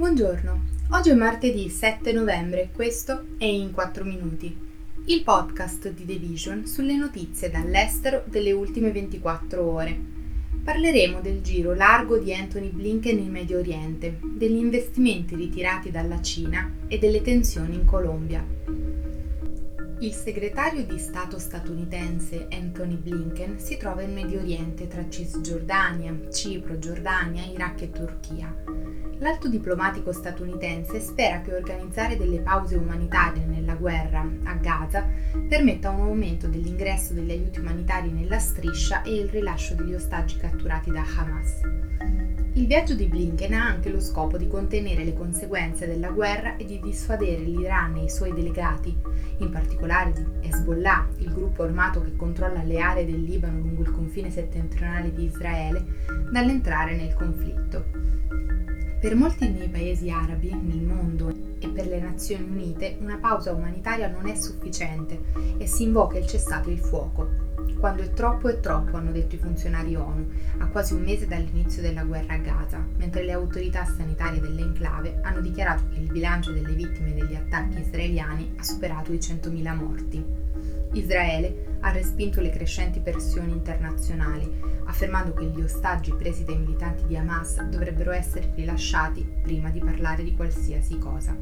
Buongiorno, oggi è martedì 7 novembre e questo è In 4 Minuti, il podcast di The Vision sulle notizie dall'estero delle ultime 24 ore. Parleremo del giro largo di Anthony Blinken in Medio Oriente, degli investimenti ritirati dalla Cina e delle tensioni in Colombia. Il segretario di Stato statunitense Anthony Blinken si trova in Medio Oriente tra Cisgiordania, Cipro, Giordania, Iraq e Turchia L'alto diplomatico statunitense spera che organizzare delle pause umanitarie nella guerra a Gaza permetta un aumento dell'ingresso degli aiuti umanitari nella striscia e il rilascio degli ostaggi catturati da Hamas. Il viaggio di Blinken ha anche lo scopo di contenere le conseguenze della guerra e di dissuadere l'Iran e i suoi delegati, in particolare di Hezbollah, il gruppo armato che controlla le aree del Libano lungo il confine settentrionale di Israele, dall'entrare nel conflitto. Per molti dei paesi arabi nel mondo e per le Nazioni Unite una pausa umanitaria non è sufficiente e si invoca il cessate il fuoco. Quando è troppo è troppo, hanno detto i funzionari ONU, a quasi un mese dall'inizio della guerra a Gaza, mentre le autorità sanitarie dell'enclave hanno dichiarato che il bilancio delle vittime degli attacchi israeliani ha superato i 100.000 morti. Israele ha respinto le crescenti pressioni internazionali, affermando che gli ostaggi presi dai militanti di Hamas dovrebbero essere rilasciati prima di parlare di qualsiasi cosa.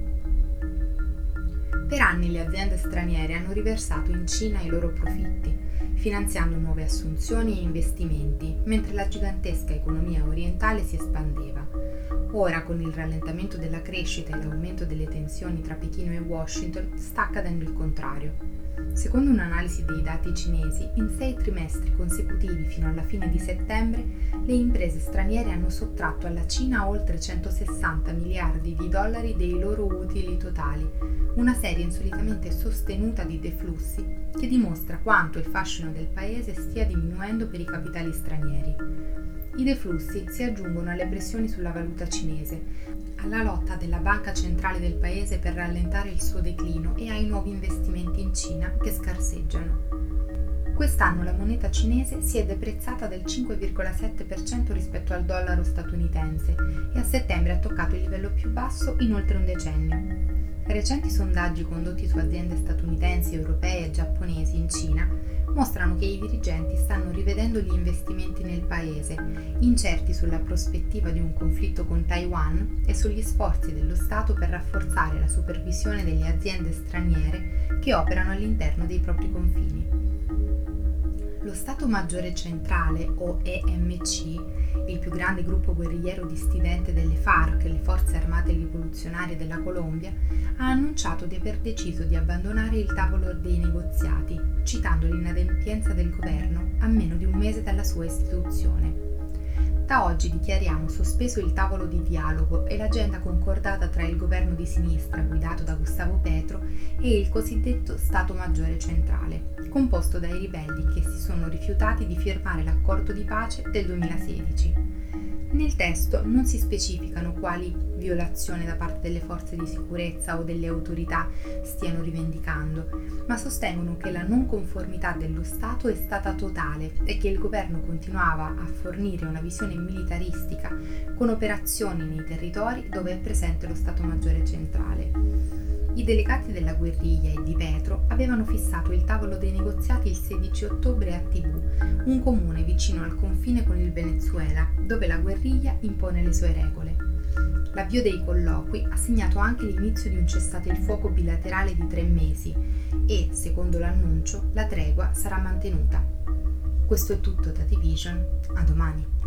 Per anni le aziende straniere hanno riversato in Cina i loro profitti, finanziando nuove assunzioni e investimenti, mentre la gigantesca economia orientale si espandeva. Ora, con il rallentamento della crescita e l'aumento delle tensioni tra Pechino e Washington, sta accadendo il contrario. Secondo un'analisi dei dati cinesi, in sei trimestri consecutivi fino alla fine di settembre, le imprese straniere hanno sottratto alla Cina oltre 160 miliardi di dollari dei loro utili totali, una serie insolitamente sostenuta di deflussi che dimostra quanto il fascino del paese stia diminuendo per i capitali stranieri. I deflussi si aggiungono alle pressioni sulla valuta cinese, alla lotta della banca centrale del paese per rallentare il suo declino e ai nuovi investimenti in Cina che scarseggiano. Quest'anno la moneta cinese si è deprezzata del 5,7% rispetto al dollaro statunitense e a settembre ha toccato il livello più basso in oltre un decennio. Recenti sondaggi condotti su aziende statunitensi, europee e giapponesi in Cina mostrano che i dirigenti stanno rivedendo gli investimenti nel paese, incerti sulla prospettiva di un conflitto con Taiwan e sugli sforzi dello Stato per rafforzare la supervisione delle aziende straniere che operano all'interno dei propri confini. Lo Stato Maggiore Centrale, o EMC, il più grande gruppo guerrigliero dissidente delle FARC, Rivoluzionarie della Colombia, ha annunciato di aver deciso di abbandonare il tavolo dei negoziati, citando l'inadempienza del governo a meno di un mese dalla sua istituzione. Da oggi dichiariamo sospeso il tavolo di dialogo e l'agenda concordata tra il governo di sinistra guidato da Gustavo Petro e il cosiddetto Stato Maggiore Centrale, composto dai ribelli che si sono rifiutati di firmare l'accordo di pace del 2016. Nel testo non si specificano quali violazioni da parte delle forze di sicurezza o delle autorità stiano rivendicando, ma sostengono che la non conformità dello Stato è stata totale e che il governo continuava a fornire una visione militaristica con operazioni nei territori dove è presente lo Stato Maggiore Centrale. I delegati della guerriglia e di Petro avevano fissato il tavolo dei negoziati il 16 ottobre a Tibù, un comune vicino al confine con il Venezuela, dove la guerriglia impone le sue regole. L'avvio dei colloqui ha segnato anche l'inizio di un cessate il fuoco bilaterale di tre mesi e, secondo l'annuncio, la tregua sarà mantenuta. Questo è tutto da Division, a domani.